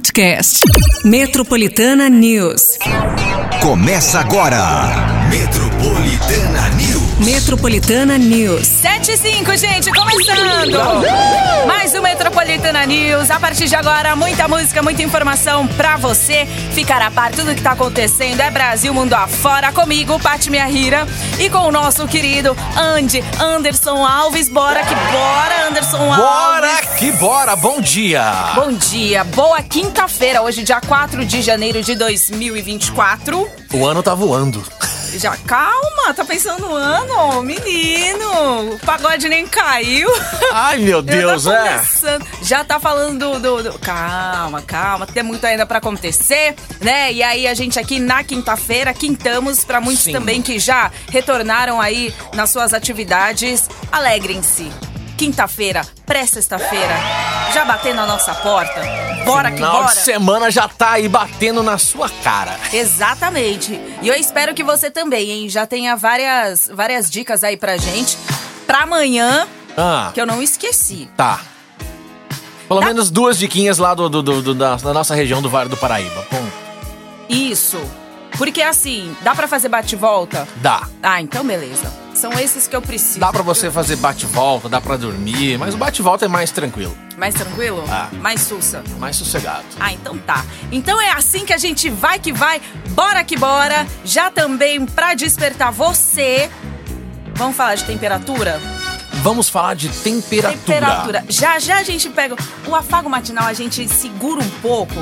podcast. Metropolitana News. Começa agora. Metropolitana News. Metropolitana News. 7 e 5, gente, começando! Mais um Metropolitana News. A partir de agora, muita música, muita informação pra você ficar a par. Tudo que tá acontecendo é Brasil, mundo afora. Comigo, Paty Minha Rira. E com o nosso querido Andy Anderson Alves. Bora que bora, Anderson Alves. Bora que bora, bom dia! Bom dia, boa quinta-feira, hoje, dia 4 de janeiro de 2024. O ano tá voando. Já calma, tá pensando no ano, menino. O pagode nem caiu. Ai, meu Já Deus, tá é. Já tá falando do, do- Calma, calma, tem muito ainda pra acontecer, né? E aí a gente aqui na quinta-feira quintamos pra muitos Sim. também que já retornaram aí nas suas atividades. Alegrem-se. Quinta-feira, pré-sexta-feira, já batendo na nossa porta. Bora que Final bora. de semana já tá aí batendo na sua cara. Exatamente. E eu espero que você também, hein? Já tenha várias, várias dicas aí pra gente. Pra amanhã, Ah, que eu não esqueci. tá. Pelo Dá- menos duas diquinhas lá do, do- do- do- da, da nossa região do Vale do Paraíba. Bom, Isso. Porque assim, dá pra fazer bate-volta? dá. Ah, então beleza. São esses que eu preciso. Dá pra você fazer bate-volta, dá pra dormir, mas o bate-volta é mais tranquilo, Mais tranquilo? Ah. Mais sussa. mais sossegado. Ah, então tá. Então é assim que a gente vai que vai. Bora que bora. Já também pra despertar você. Vamos falar de temperatura? Vamos falar de temperatura. Temperatura. Já já a gente pega. O afago matinal a gente segura um pouco.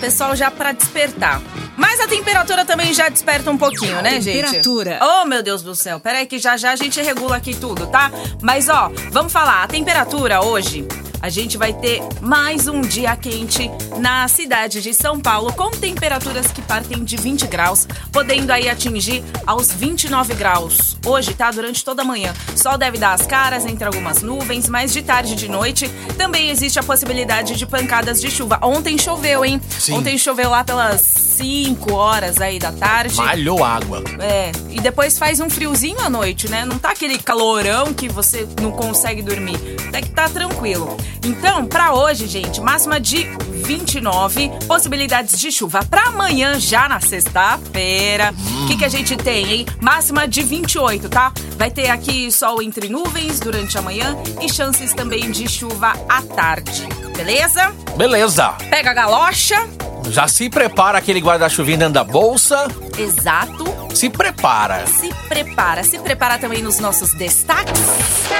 Pessoal, já pra despertar. Mas a temperatura também já desperta um pouquinho, né, gente? Temperatura. Oh, meu Deus do céu. Peraí que já já a gente regula aqui tudo, tá? Mas ó, vamos falar. A temperatura hoje. A gente vai ter mais um dia quente na cidade de São Paulo, com temperaturas que partem de 20 graus, podendo aí atingir aos 29 graus. Hoje, tá? Durante toda a manhã. Sol deve dar as caras entre algumas nuvens, mas de tarde e de noite também existe a possibilidade de pancadas de chuva. Ontem choveu, hein? Sim. Ontem choveu lá pelas 5 horas aí da tarde. Malhou água. É, e depois faz um friozinho à noite, né? Não tá aquele calorão que você não consegue dormir. Até que tá tranquilo. Então, pra hoje, gente, máxima de 29, possibilidades de chuva. Pra amanhã, já na sexta-feira, o que, que a gente tem, hein? Máxima de 28, tá? Vai ter aqui sol entre nuvens durante a manhã e chances também de chuva à tarde. Beleza? Beleza. Pega a galocha. Já se prepara aquele guarda-chuvinho dentro da bolsa. Exato. Se prepara. Se prepara. Se prepara também nos nossos destaques.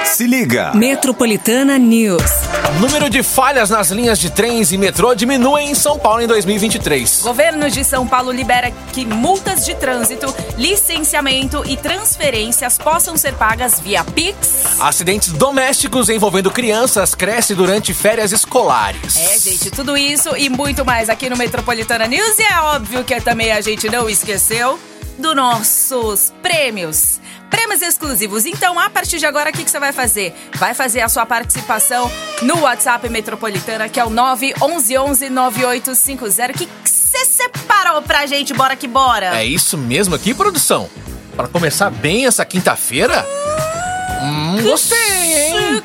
Se liga. Metropolitana News. Número de falhas nas linhas de trens e metrô diminui em São Paulo em 2023. Governo de São Paulo libera que multas de trânsito, licenciamento e transferências possam ser pagas via Pix. Acidentes domésticos envolvendo crianças cresce durante férias escolares. É, gente, tudo isso e muito mais aqui no Metropolitana News. E é óbvio que também a gente não esqueceu dos nossos prêmios. Prêmios exclusivos. Então, a partir de agora, o que, que você vai fazer? Vai fazer a sua participação no WhatsApp Metropolitana, que é o 911-9850. O que que você separou pra gente? Bora que bora! É isso mesmo aqui, produção? Para começar bem essa quinta-feira? Hum, gostei, hein?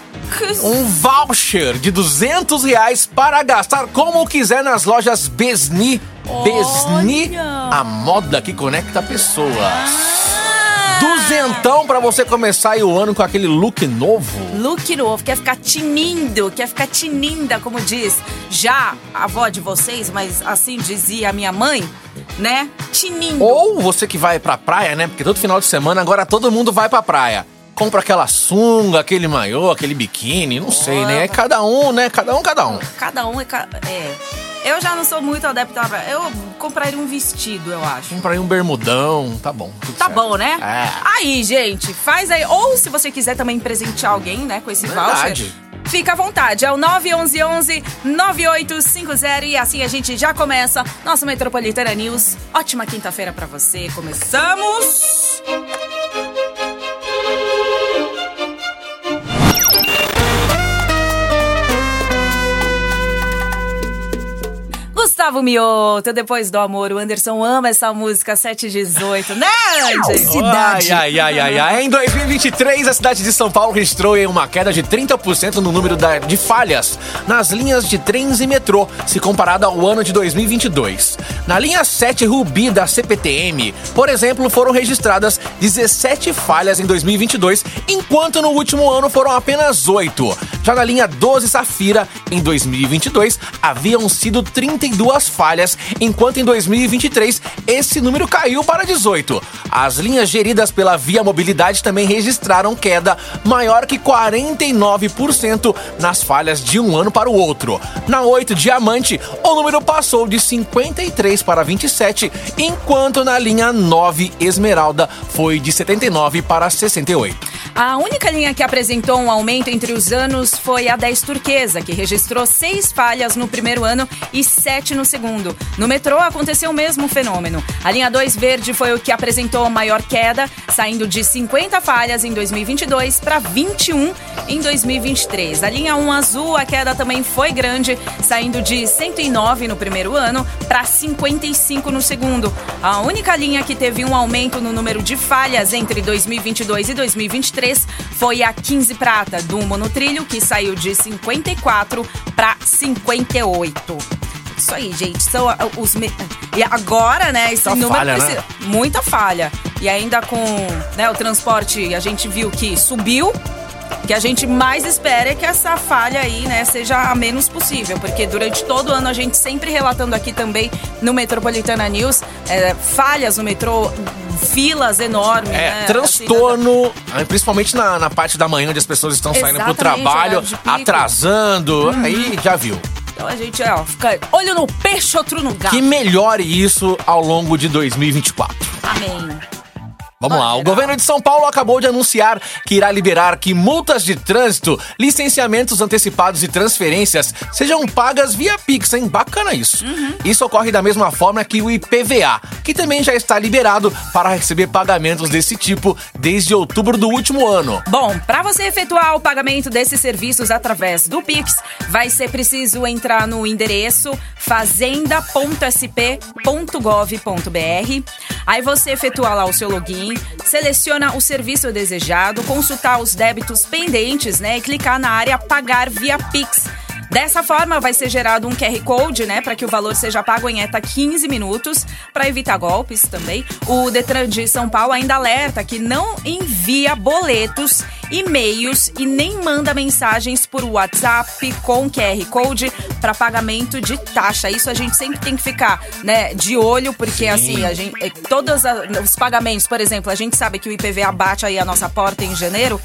Um voucher de 200 reais para gastar como quiser nas lojas Besni. Besni, a moda que conecta pessoas. Ah! Duzentão pra você começar aí o ano com aquele look novo. Look novo, quer ficar tinindo, quer ficar tininda, como diz já a avó de vocês, mas assim dizia a minha mãe, né? Tinindo. Ou você que vai pra praia, né? Porque todo final de semana agora todo mundo vai pra praia. Compra aquela sunga, aquele maiô, aquele biquíni, não sei, né? É cada um, né? Cada um, cada um. Cada um é, ca- é. Eu já não sou muito adepta. Eu compraria um vestido, eu acho. Compra aí um bermudão, tá bom. Tá certo. bom, né? É. Aí, gente, faz aí. Ou se você quiser também presentear alguém, né, com esse Verdade. voucher. Fica à vontade, é o 911-9850 e assim a gente já começa nosso Metropolitana News. Ótima quinta-feira pra você. Começamos! Gustavo Mioto, depois do amor. O Anderson ama essa música 718, né, Andy? Cidade. Ai, ai, ai, ai, ai. Em 2023, a cidade de São Paulo registrou uma queda de 30% no número da- de falhas nas linhas de trens e metrô, se comparado ao ano de 2022. Na linha 7 Rubi da CPTM, por exemplo, foram registradas 17 falhas em 2022, enquanto no último ano foram apenas 8. Já na linha 12 Safira, em 2022, haviam sido 32 falhas, enquanto em 2023 esse número caiu para 18. As linhas geridas pela Via Mobilidade também registraram queda maior que 49% nas falhas de um ano para o outro. Na 8 Diamante, o número passou de 53 para 27, enquanto na linha 9 Esmeralda foi de 79 para 68. A única linha que apresentou um aumento entre os anos foi a 10 Turquesa, que registrou seis falhas no primeiro ano e sete no segundo. No metrô aconteceu o mesmo fenômeno. A linha 2 Verde foi o que apresentou a maior queda, saindo de 50 falhas em 2022 para 21 em 2023. A linha 1 Azul, a queda também foi grande, saindo de 109 no primeiro ano para 55 no segundo. A única linha que teve um aumento no número de falhas entre 2022 e 2023 foi a 15 Prata, do monotrilho, que saiu de 54 para 58. Isso aí, gente. São ah, os. me- E agora, né? Esse Muita número falha, precisa- né? Muita falha. E ainda com né, o transporte, a gente viu que subiu. O que a gente mais espera é que essa falha aí, né, seja a menos possível, porque durante todo o ano a gente sempre relatando aqui também no Metropolitana News é, falhas no metrô, filas enormes. É, né, transtorno, eh, principalmente na, na parte da manhã onde as pessoas estão saindo pro Exatamente, trabalho, pico. Uhum. atrasando, aí já viu. Então a gente ó, fica olho no peixe, outro no gato. Que melhore isso ao longo de 2024. Amém. Vamos lá, o governo de São Paulo acabou de anunciar que irá liberar que multas de trânsito, licenciamentos antecipados e transferências sejam pagas via Pix, hein? Bacana isso. Isso ocorre da mesma forma que o IPVA, que também já está liberado para receber pagamentos desse tipo desde outubro do último ano. Bom, para você efetuar o pagamento desses serviços através do Pix, vai ser preciso entrar no endereço fazenda.sp.gov.br. Aí você efetua lá o seu login, seleciona o serviço desejado, consultar os débitos pendentes, né, e clicar na área pagar via Pix. Dessa forma, vai ser gerado um QR Code, né, para que o valor seja pago em até 15 minutos, para evitar golpes também. O Detran de São Paulo ainda alerta que não envia boletos, e-mails e nem manda mensagens por WhatsApp com QR Code para pagamento de taxa. Isso a gente sempre tem que ficar, né, de olho, porque assim, a gente, eh, todos os pagamentos, por exemplo, a gente sabe que o IPVA bate aí a nossa porta em janeiro,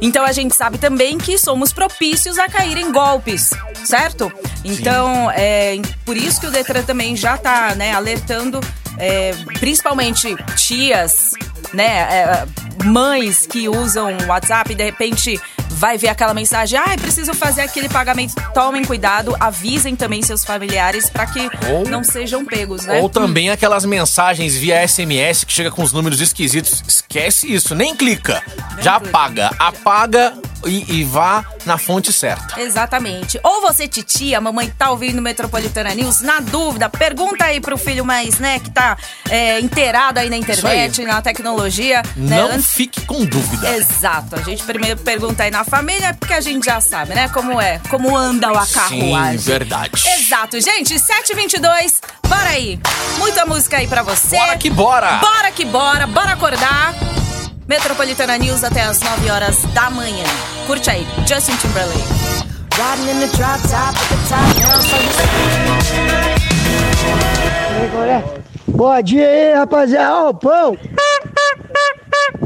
então a gente sabe também que somos propícios a cair em golpes, certo? Então, é por isso que o Detran também já tá, né, alertando, é, principalmente tias, né, é, mães que usam o WhatsApp e de repente vai ver aquela mensagem, ai, preciso fazer aquele pagamento. Tomem cuidado, avisem também seus familiares para que Ou- não sejam pegos, né? Ou também aquelas mensagens via SMS que chega com os números esquisitos. Esquece isso, nem clica. Já clica. apaga. Apaga e, e vá na fonte certa. Exatamente. Ou você, titia, mamãe tá ouvindo Metropolitana News, na dúvida, pergunta aí pro filho mais, né, que tá é, inteirado aí na internet, na tecnologia. né? Não Antes- fique com dúvida. Exato. A gente primeiro pergunta aí na família, porque a gente já sabe, né, como é, como anda a Sim, carruagem. verdade. Exato, gente, 7h22, bora aí. Muita música aí pra você. Bora que bora! Bora que bora, bora acordar. Metropolitana News até as 9 horas da manhã. Curte aí, Justin Timberlake. Riding in the drop top with the top down, so you Bom dia aí, rapaziada. Ó, o pão.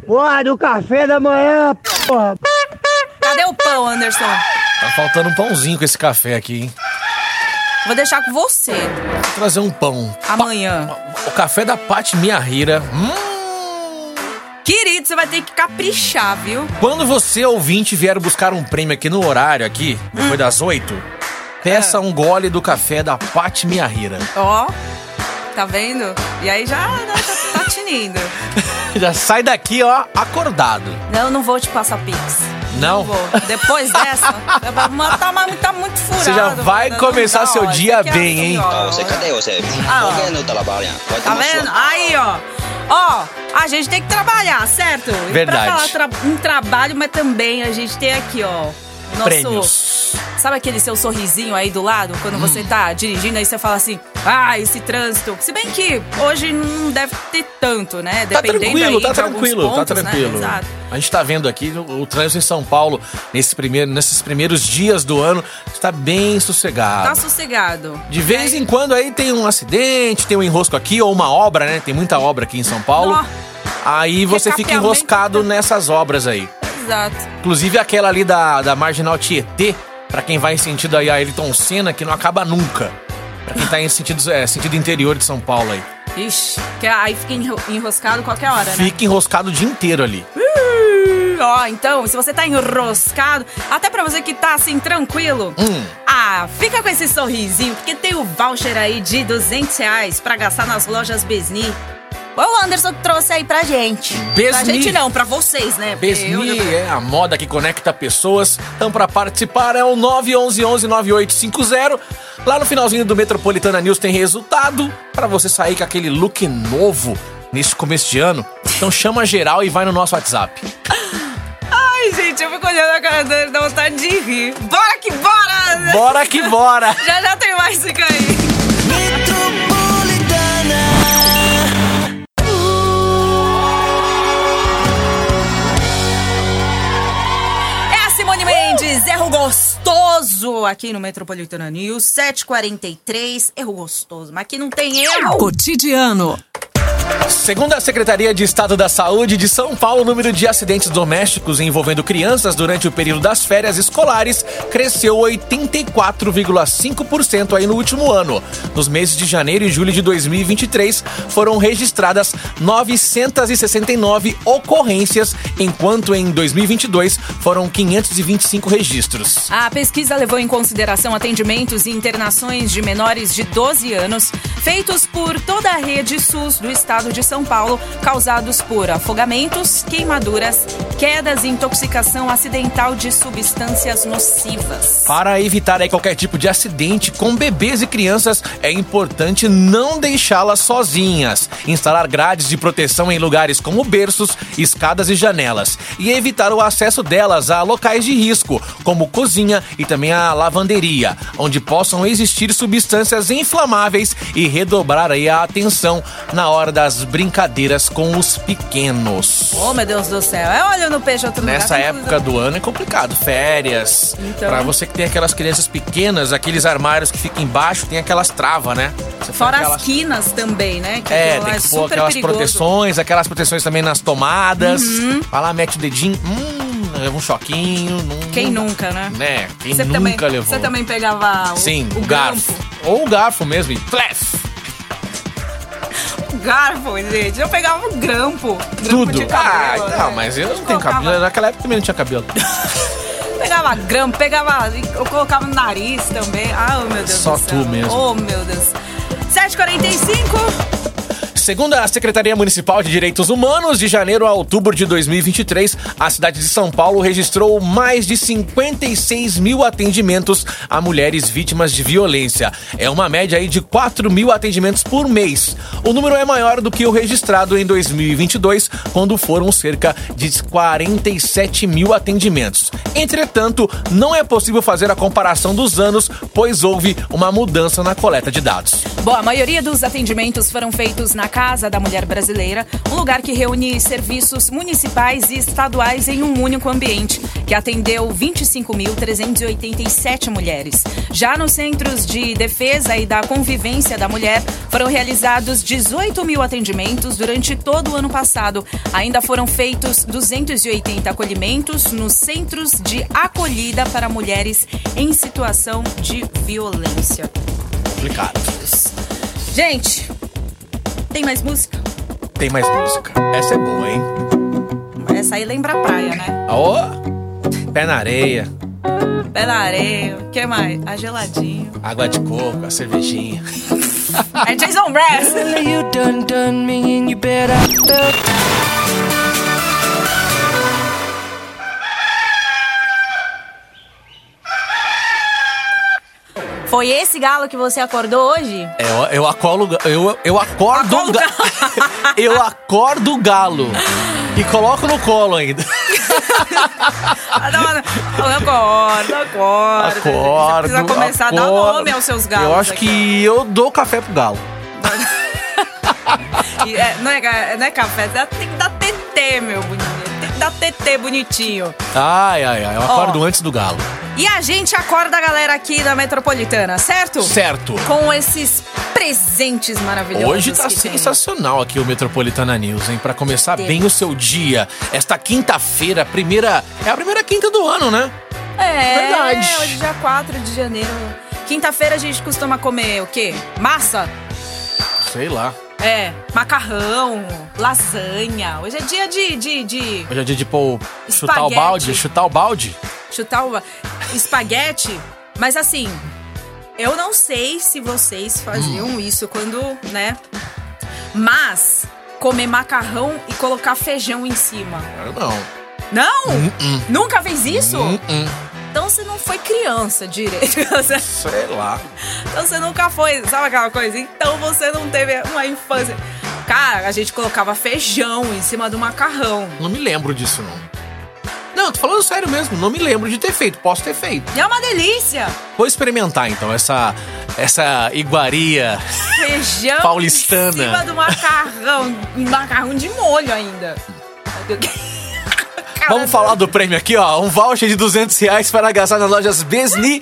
Porra, do café da manhã, porra. Cadê o pão, Anderson? Tá faltando um pãozinho com esse café aqui, hein? Vou deixar com você Vou trazer um pão. amanhã. O café da Pati Miyahira. Hum. Querido, você vai ter que caprichar, viu? Quando você, ouvinte, vier buscar um prêmio aqui no horário, aqui, depois das oito, peça um gole do café da Pati Miyahira. Ó, tá vendo? E aí já, né, já tá tinindo. Já sai daqui, ó, acordado. Não, não vou te passar pix. Não? vou. Depois dessa, tá, tá, tá muito furado. Você já vai não começar dá, seu ó, dia isso aqui é bem, hein? ó. Você, cadê você? Ah, ó. Que não trabalha? Vai Tá tomar vendo? Aí, ó. Ó, a gente tem que trabalhar, certo? E Verdade. pra falar tra um trabalho, mas também a gente tem aqui, ó. Nosso, Prêmios. Sabe aquele seu sorrisinho aí do lado? Quando Hum. você tá dirigindo, aí você fala assim, ah, esse trânsito. Se bem que hoje não deve ter tanto, né? Tá Dependendo tranquilo, aí tá tranquilo, tá pontos, né? tranquilo. Exato. A gente tá vendo aqui o, o trânsito em São Paulo nesse primeiro, nesses primeiros dias do ano está bem sossegado. Tá sossegado. De vez em quando aí tem um acidente, tem um enrosco aqui ou uma obra, né? Tem muita obra aqui em São Paulo. Aí você fica enroscado nessas obras aí. Exato. Inclusive aquela ali da, da Marginal Tietê, pra quem vai em sentido aí a Ayrton Senna, que não acaba nunca. Pra quem tá em sentido, é, sentido interior de São Paulo aí. Ixi, que aí fica enro- enroscado qualquer hora, né? Fica enroscado o dia inteiro ali. Ó, então, se você tá enroscado, até pra você que tá assim, tranquilo, Hum. ah, fica com esse sorrisinho, porque tem o voucher aí de 200 reais pra gastar nas lojas Besni. O Anderson trouxe aí pra gente. Pra Besni. gente não, pra vocês, né? Porque eu já- é a moda que conecta pessoas. Então, pra participar, é o 911-9850. Lá no finalzinho do Metropolitana News tem resultado pra você sair com aquele look novo nesse começo de ano. Então, chama geral e vai no nosso WhatsApp. Ai, gente, eu fico olhando a cara dele, dá vontade de rir. Bora que bora! Bora que bora! Já já tem mais, fica aí. Erro gostoso aqui no Metropolitana News, 743, erro gostoso, mas aqui não tem erro. Cotidiano. Segundo a Secretaria de Estado da Saúde de São Paulo, o número de acidentes domésticos envolvendo crianças durante o período das férias escolares cresceu 84,5% aí no último ano. Nos meses de janeiro e julho de 2023, foram registradas 969 ocorrências, enquanto em 2022 foram 525 registros. A pesquisa levou em consideração atendimentos e internações de menores de 12 anos feitos por toda a rede SUS do estado de São Paulo, causados por afogamentos, queimaduras, quedas e intoxicação acidental de substâncias nocivas. Para evitar qualquer tipo de acidente com bebês e crianças, é importante não deixá-las sozinhas. Instalar grades de proteção em lugares como berços, escadas e janelas. E evitar o acesso delas a locais de risco, como cozinha e também a lavanderia, onde possam existir substâncias inflamáveis e redobrar aí a atenção na hora das brincadeiras com os pequenos. Oh, meu Deus do céu. É olho no peixe outro Nessa lugar. época do ano é complicado. Férias. Então. Pra você que tem aquelas crianças pequenas, aqueles armários que ficam embaixo, tem aquelas travas, né? Você Fora aquelas- as quinas também, né? Que É, tem que pôr super aquelas perigoso. proteções, aquelas proteções também nas tomadas. Uhum. Vai lá, mete o dedinho. Hum, leva um choquinho. Quem nunca, né? Né? Quem Você nunca também, levou. Você também pegava o, Sim, o o garfo. Ou o garfo mesmo, e plef! Garfo, gente. Eu pegava o grampo. grampo Tudo. De cabelo, ah, né? não, mas eu não tenho Colocava- cabelo. Naquela época também não tinha cabelo. Pegava grampo, pegava. Eu colocava no nariz também. Ah, oh, meu Deus Só do céu. tu mesmo. Oh, meu Deus. 7h45. Segundo a Secretaria Municipal de Direitos Humanos, de janeiro a outubro de 2023, a cidade de São Paulo registrou mais de 56 mil atendimentos a mulheres vítimas de violência. É uma média aí de 4 mil atendimentos por mês. O número é maior do que o registrado em 2022, quando foram cerca de 47 mil atendimentos. Entretanto, não é possível fazer a comparação dos anos, pois houve uma mudança na coleta de dados. Bom, a maioria dos atendimentos foram feitos na Casa da Mulher Brasileira, um lugar que reúne serviços municipais e estaduais em um único ambiente, que atendeu 25.387 mulheres. Já nos centros de defesa e da convivência da mulher, foram realizados 18 mil atendimentos durante todo o ano passado. Ainda foram feitos 280 acolhimentos nos centros de acolhida para mulheres em situação de violência. Complicado. Gente, tem mais música? Tem mais música. Essa é boa, hein? Essa aí lembra a praia, né? Ó, pé na areia, Pé na areia, o que mais? A geladinho. água de coco, a cervejinha. É Jason Mraz! Foi esse galo que você acordou hoje? Eu, eu acolo, eu, eu acordo Acolo o ga- Eu acordo o galo e coloco no colo ainda. Acorda, acorda. Acordo. Você precisa começar a dar acordo. nome aos seus galos. Eu acho aqui. que eu dou café pro galo. É, não, é, não é café, tem que dar TT, meu bonitinho. Tem que dar TT bonitinho. Ai, ai, ai. Eu acordo antes do galo. E a gente acorda a galera aqui da Metropolitana, certo? Certo. Com esses presentes maravilhosos. Hoje tá que tem. sensacional aqui o Metropolitana News, hein? Pra começar Tem. bem o seu dia. Esta quinta-feira, primeira. É a primeira quinta do ano, né? É, Verdade. hoje é dia 4 de janeiro. Quinta-feira a gente costuma comer o quê? Massa? Sei lá. É, macarrão, lasanha. Hoje é dia de, de, de Hoje é dia de pô, chutar o balde, chutar o balde. chutar o espaguete. Mas assim, eu não sei se vocês faziam Hum. isso quando, né? Mas comer macarrão e colocar feijão em cima. Eu não. Não? Nunca fez isso? Hum, Então você não foi criança direito. Sei lá. Então você nunca foi, sabe aquela coisa? Então você não teve uma infância. Cara, a gente colocava feijão em cima do macarrão. Não me lembro disso, não. Não, tô falando sério mesmo. Não me lembro de ter feito. Posso ter feito. E é uma delícia! Vou experimentar, então, essa, essa iguaria. Feijão Paulistana. em cima do macarrão. Macarrão de molho ainda. Vamos falar do prêmio aqui, ó. Um voucher de 200 reais para gastar nas lojas Besni.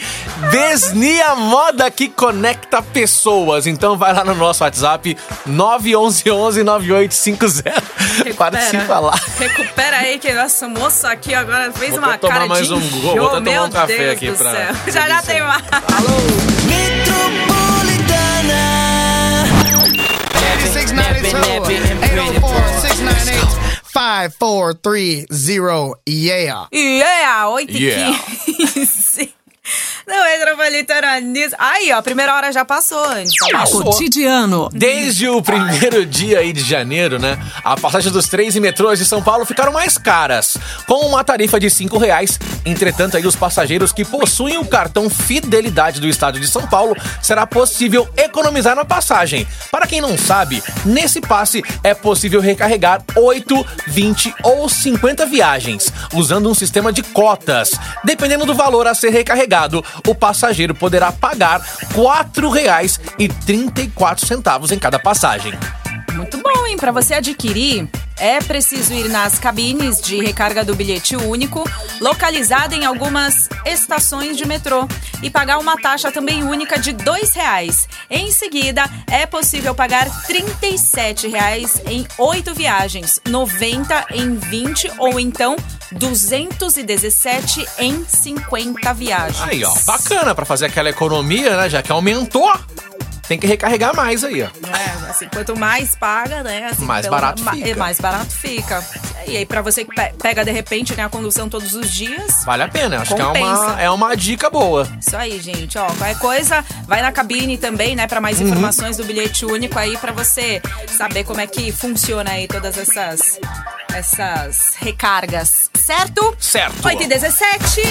Besni, a moda que conecta pessoas. Então vai lá no nosso WhatsApp 911-9850. Participa lá. Recupera aí que nossa moça aqui agora fez Vou uma tomar cara mais de um gol, vou até tomar meu um café Deus aqui pra- céu. Já já tem mais. Oh four, six nine eight, five four three zero. Yeah. Yeah, 8 e Yeah. 15. Não, Metropolitana News. Aí, ó, a primeira hora já passou antes. Passou. Cotidiano. Desde o primeiro dia aí de janeiro, né? A passagem dos trens e metrôs de São Paulo ficaram mais caras, com uma tarifa de cinco reais. Entretanto, aí os passageiros que possuem o cartão Fidelidade do Estado de São Paulo, será possível economizar na passagem. Para quem não sabe, nesse passe é possível recarregar 8, 20 ou 50 viagens, usando um sistema de cotas. Dependendo do valor a ser recarregado, o passageiro poderá pagar R$ 4,34 em cada passagem. Muito bom, hein? Pra você adquirir, é preciso ir nas cabines de recarga do bilhete único, localizada em algumas estações de metrô, e pagar uma taxa também única de 2 reais. Em seguida, é possível pagar 37 reais em oito viagens, 90 em 20 ou então 217 em 50 viagens. Aí, ó, bacana pra fazer aquela economia, né? Já que aumentou, tem que recarregar mais aí, ó. É, assim, quanto mais paga, né? assim, Mais barato ma- fica. é, Mais barato fica. E aí, pra você que pe- pega de repente né, a condução todos os dias. Vale a pena, acho que é uma, Compensa. é uma dica boa. Isso aí, gente. Ó, qualquer coisa, vai na cabine também, né? Pra Uhum. mais informações do bilhete único aí, pra você saber como é que funciona aí todas essas, essas recargas. Certo? Certo. 8 e 17.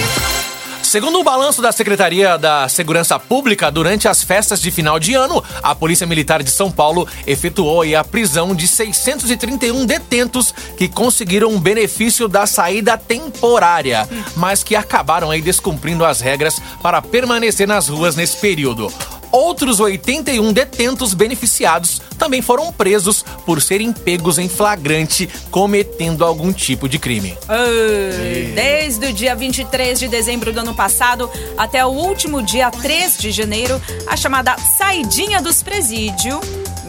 Segundo o balanço da Secretaria da Segurança Pública, durante as festas de final de ano, a Polícia Militar de São Paulo efetuou a prisão de 631 detentos que conseguiram benefício da saída temporária, mas que acabaram aí descumprindo as regras para permanecer nas ruas nesse período. Outros 81 detentos beneficiados também foram presos por serem pegos em flagrante cometendo algum tipo de crime. Desde o dia 23 de dezembro do ano passado até o último dia 3 de janeiro, a chamada Saidinha dos Presídios,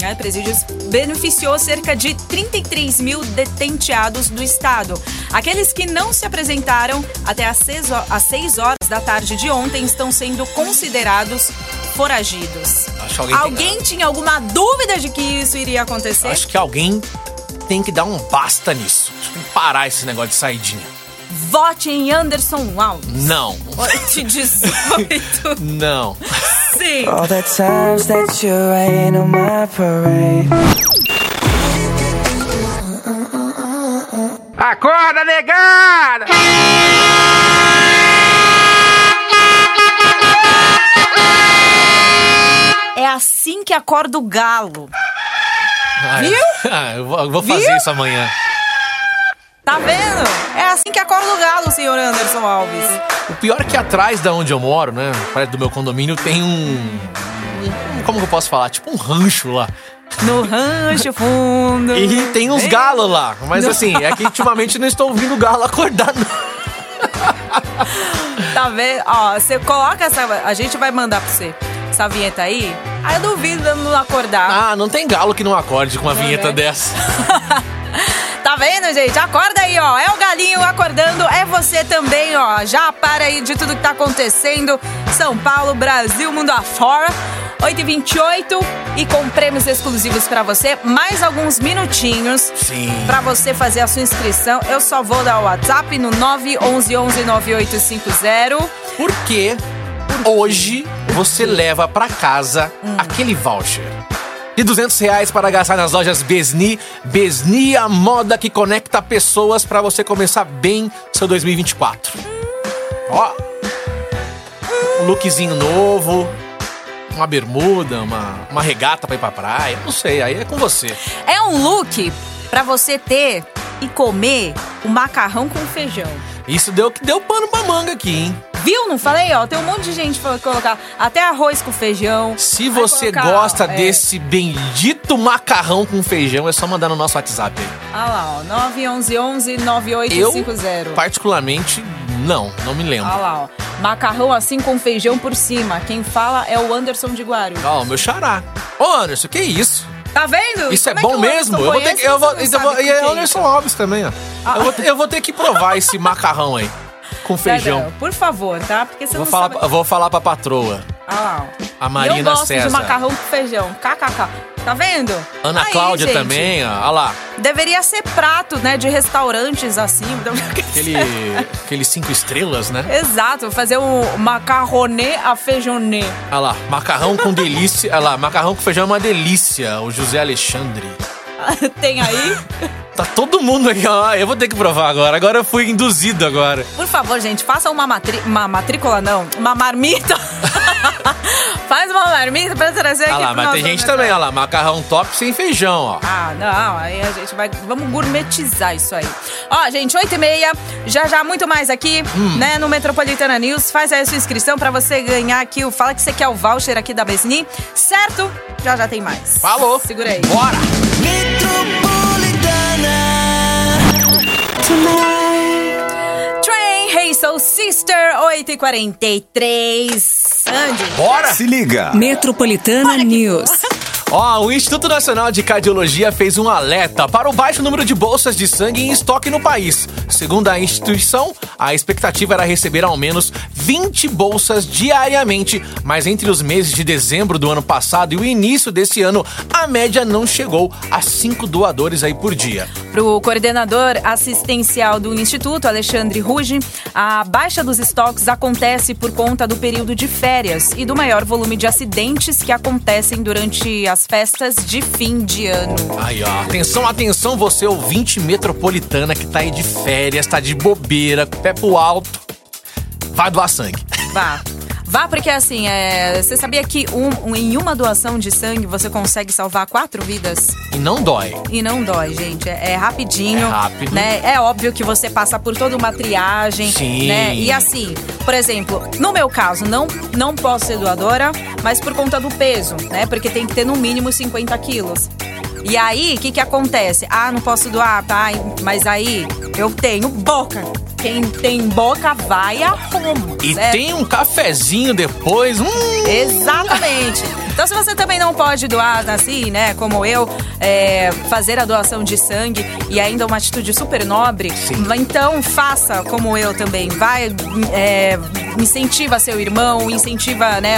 né, presídios beneficiou cerca de 33 mil detenteados do estado. Aqueles que não se apresentaram até às 6 ho- às 6 horas da tarde de ontem estão sendo considerados foragidos. Acho que alguém tem- Alguém tinha alguma dúvida de que isso iria acontecer? Acho que alguém tem que dar um basta nisso. Acho que tem que parar esse negócio de saidinha. Vote em Anderson Alves. Não. 8 e 18. Não. Sim. All the times that you rain on my parade. Acorda, negada! É assim que acorda o galo. Viu? ah, eu vou, fazer Viu? isso amanhã. Tá vendo? É assim que acorda o galo, senhor Anderson Alves. O pior é que atrás da onde eu moro, né? Perto do meu condomínio, tem um. Como que eu posso falar? Tipo um rancho lá. No rancho fundo. E tem uns galos lá. Mas Não. assim, é que ultimamente não estou ouvindo galo acordar, não. Tá vendo? Ó, você coloca essa. A gente vai mandar pra você essa vinheta aí. Aí eu duvido de não acordar. Ah, não tem galo que não acorde com uma Não, vinheta né? dessa. Tá vendo, gente? Acorda aí, ó. É o galinho acordando, é você também, ó. Já para aí de tudo que tá acontecendo. São Paulo, Brasil, mundo afora. 8h28 e com prêmios exclusivos pra você. Mais alguns minutinhos Sim. pra você fazer a sua inscrição. Eu só vou dar o WhatsApp no 911-9850. Porque hoje você leva pra casa Hum. aquele voucher de 200 reais para gastar nas lojas Besni. Besni, a moda que conecta pessoas pra você começar bem seu 2024. Ó, um lookzinho novo, uma bermuda, uma, uma regata pra ir pra praia. Não sei, aí é com você. É um look pra você ter e comer o macarrão com feijão. Isso deu que deu pano pra manga aqui, hein? Viu? Não falei? Ó, tem um monte de gente falou colocar até arroz com feijão. Se você colocar, gosta é. desse bendito macarrão com feijão, é só mandar no nosso WhatsApp aí. Ah lá, ó, 911-9850. Particularmente, não, não me lembro. Ah lá, ó. Macarrão assim com feijão por cima. Quem fala é o Anderson de Guarulhos. Ó, o meu xará. Ô, Anderson, que isso? Tá vendo? Isso é Como bom que o mesmo? Eu vou ter que. Eu vou, então, e é é o Anderson Alves também, ó. Eu, vou, eu vou ter que provar esse macarrão aí. Com feijão. Por favor, tá? Porque você Vou não falar, sabe... eu vou falar pra patroa. Ah lá. A eu Marina gosto César. de macarrão com feijão. KKK. Tá vendo? Ana Aí, Cláudia gente, também, ó. Olha lá. Deveria ser prato, né? De restaurantes assim. Aquele, aquele cinco estrelas, né? Exato, fazer um macarronê a feijonê. Olha lá, macarrão com delícia. Olha lá, macarrão com feijão é uma delícia. O José Alexandre. Tem aí? Tá todo mundo aqui, ó. Eu vou ter que provar agora. Agora eu fui induzido agora. Por favor, gente, faça uma, matri... uma matrícula, não. Uma marmita. Faz uma marmita pra trazer aqui Olha lá, pro mas nosso tem gente também, olha lá. Macarrão top sem feijão, ó. Ah, não, aí a gente vai. Vamos gourmetizar isso aí. Ó, gente, 8 e meia, já já muito mais aqui, Hum. né, no Metropolitana News. Faz aí a sua inscrição pra você ganhar aqui o. Fala que você quer o voucher aqui da Besni, certo? Já já tem mais. Falou. Segura aí. Bora! Train, Hey Soul Sister, 8 e 43 Sandy. Bora! Se liga. Metropolitana News. Ó, o Instituto Nacional de Cardiologia fez um alerta para o baixo número de bolsas de sangue em estoque no país. Segundo a instituição, a expectativa era receber ao menos 20 bolsas diariamente, mas entre os meses de dezembro do ano passado e o início desse ano, a média não chegou a 5 doadores aí por dia. Para o coordenador assistencial do Instituto, Alexandre Ruge, a baixa dos estoques acontece por conta do período de férias e do maior volume de acidentes que acontecem durante as festas de fim de ano. Aí, ó. Atenção, atenção, você ouvinte metropolitana que tá aí de férias, tá de bobeira, pé pro alto. Vai doar sangue. Vá. Vá, porque assim, é, você sabia que um- um- em uma doação de sangue você consegue salvar quatro vidas? E não dói. E não dói, gente. É, é rapidinho. É rápido. Né? É óbvio que você passa por toda uma triagem. Sim. Né? E assim, por exemplo, no meu caso, não, não posso ser doadora, mas por conta do peso, né? Porque tem que ter no mínimo 50 quilos. E aí, o que, que acontece? Ah, não posso doar, tá? Mas aí eu tenho boca. Quem tem boca vai a Roma. E certo? tem um cafezinho depois. Hum, Exatamente. Então, se você também não pode doar assim, né, como eu, é, fazer a doação de sangue e ainda uma atitude super nobre, então faça como eu também. Vai, é, incentiva seu irmão, incentiva, né,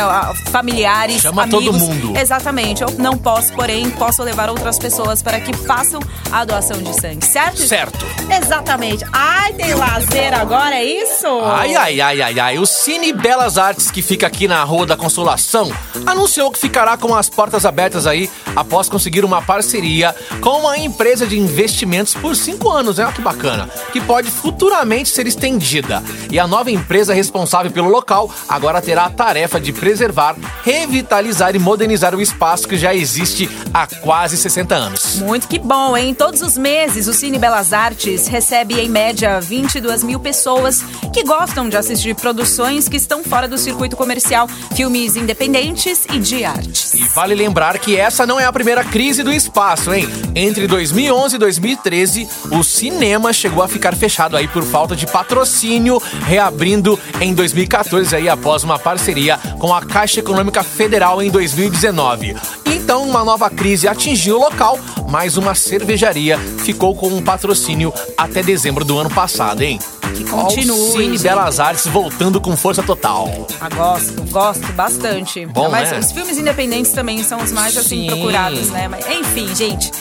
familiares, Chama amigos. todo mundo. Exatamente. Eu não posso, porém, posso levar outras pessoas para que façam a doação de sangue, certo? certo. Exatamente. Ai, tem lazer agora, é isso? Ai, ai, ai, ai, ai. O Cine Belas Artes, que fica aqui na Rua da Consolação, anunciou que ficará com as portas abertas aí após conseguir uma parceria com uma empresa de investimentos por cinco anos, né? Olha que bacana. Que pode futuramente ser estendida. E a nova empresa responsável pelo local agora terá a tarefa de preservar, revitalizar e modernizar o espaço que já existe há quase 60 anos. Muito que bom, hein? Todos os meses, o Cine Belas Artes recebe, em média, 22 mil pessoas que gostam de assistir produções que estão fora do circuito comercial, filmes independentes e de artes. E vale lembrar que essa não é a primeira crise do espaço, hein? Entre 2011 e 2013, o cinema chegou a ficar fechado aí por falta de patrocínio, reabrindo em 2014 aí após uma parceria com a Caixa Econômica Federal em 2019. Então, uma nova crise atingiu o local, mas uma cervejaria ficou com um patrocínio até dezembro do ano passado, hein? Que continue. Cine. Belas Artes voltando com força total. Ah, gosto, gosto bastante. Bom, Mas né? os filmes independentes também são os mais assim Sim. procurados, né? Mas, enfim, gente.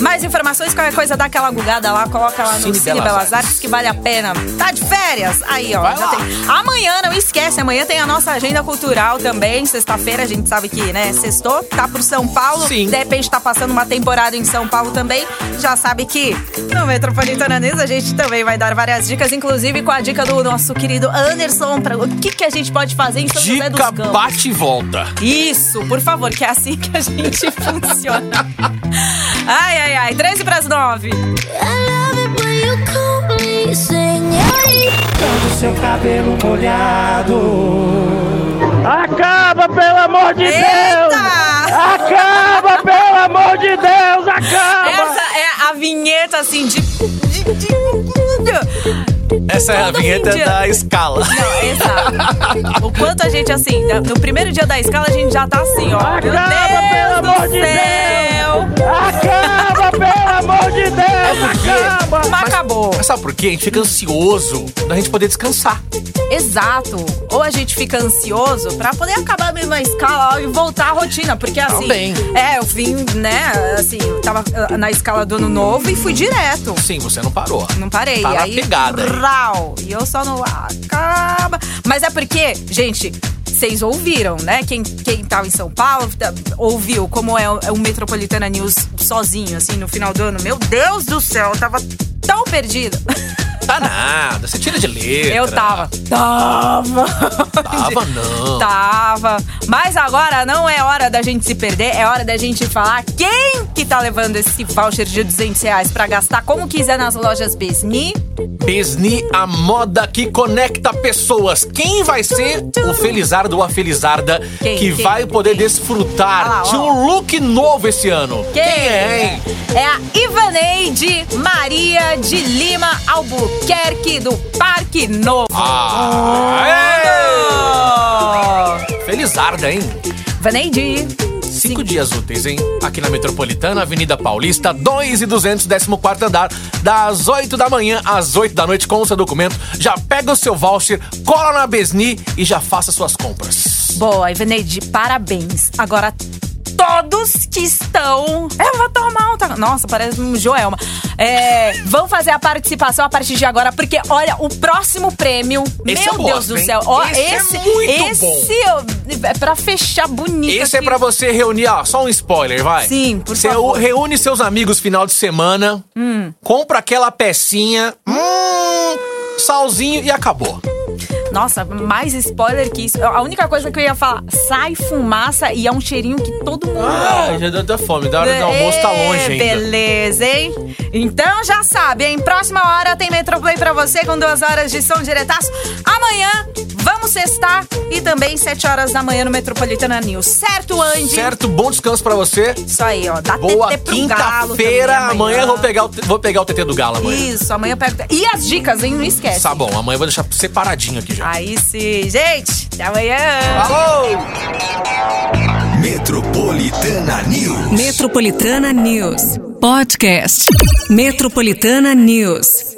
Mais informações, qualquer coisa, dá aquela gugada lá, coloca lá no Cine Cine, Belas Artes. Que vale a pena. Tá de férias? Aí, ó. Amanhã, não esquece, amanhã tem a nossa agenda cultural também. Sexta-feira, a gente sabe que, né, sextou, tá por São Paulo. Sim. De repente tá passando uma temporada em São Paulo também. Já sabe que no Metropolitana News a gente também vai dar várias dicas, inclusive com a dica do nosso querido Anderson, pra, o que, que a gente pode fazer em São José dos Dica Campos. bate e volta. Isso, por favor, que é assim que a gente funciona. Ai, ai, ai. 13 para as 9. seu cabelo molhado. Acaba, pelo amor de Deus! Eita! Acaba, pelo amor de Deus! Acaba! Essa é a vinheta assim de. Essa é a Todo vinheta da escala. Não, exato. O quanto a gente, assim, no primeiro dia da escala, a gente já tá assim, ó. Meu Acaba, pelo Deus amor do de céu! Acaba, Acaba! Mas acabou. Mas sabe por quê? A gente fica ansioso da gente poder descansar. Exato. Ou a gente fica ansioso pra poder acabar mesmo a escala ó, e voltar à rotina. Porque assim. Também. É, eu vim, né? Assim, eu tava ah, na escala do ano novo e fui direto. Sim, você não parou. Não parei. Tá aí, pegada rau, E eu só não acaba. Mas é porque, gente. Vocês ouviram, né? Quem, quem tava em São Paulo tá- ouviu como é o, é o Metropolitana News sozinho, assim, no final do ano. Meu Deus do céu, eu tava tão perdida. Tá nada, você tira de letra. Eu tava. Tava. Tava não. Tava. Mas agora não é hora da gente se perder, é hora da gente falar quem que tá levando esse voucher de 200 reais pra gastar como quiser nas lojas Besni. Besni, a moda que conecta pessoas. Quem vai ser o Felizardo ou a Felizarda Quem? que Quem? vai poder Quem? desfrutar lá, de um look novo esse ano? Quem é, hein? É a Ivaneide Maria de Lima Albuquerque do Parque Novo. Ah, Felizarda, hein? Ivaneide. Cinco dias úteis, hein? Aqui na Metropolitana, Avenida Paulista, 2 e 200, 14 andar, das 8 da manhã às 8 da noite com o seu documento. Já pega o seu voucher, cola na Besni e já faça suas compras. Boa, Ivaneide, parabéns. Agora, todos que estão. Eu vou tomar um. Nossa, parece um Joelma. É, vão fazer a participação a partir de agora, porque olha, o próximo prêmio. Esse meu eu Deus gosto, do hein? céu. Ó, Esse é esse, muito esse bom. é pra fechar bonito. Esse é aqui. pra você reunir, ó, só um spoiler, vai. Sim, por você favor. Hum. reúne seus amigos final de semana, compra aquela pecinha, hum, salzinho e acabou. Nossa, mais spoiler que isso. A única coisa que eu ia falar, sai fumaça e é um cheirinho que todo mundo. Ah, já deu até fome, da hora do almoço tá longe ainda. Beleza, hein? Então já sabe, hein? Próxima hora tem Metroplay pra você com duas horas de som diretaço. Amanhã vamos sextar e também sete horas da manhã no Metropolitana News. Certo, Andy? Certo, bom descanso pra você. Isso aí, ó. Dá Boa quinta-feira. Amanhã eu vou pegar, o, vou pegar o TT do Galo amanhã. Isso, amanhã eu pego. E as dicas, hein? Não esquece. Tá bom, amanhã eu vou deixar separadinho aqui Aí sim. Gente, até amanhã. Falou! Metropolitana News. Metropolitana News. Podcast. Metropolitana News.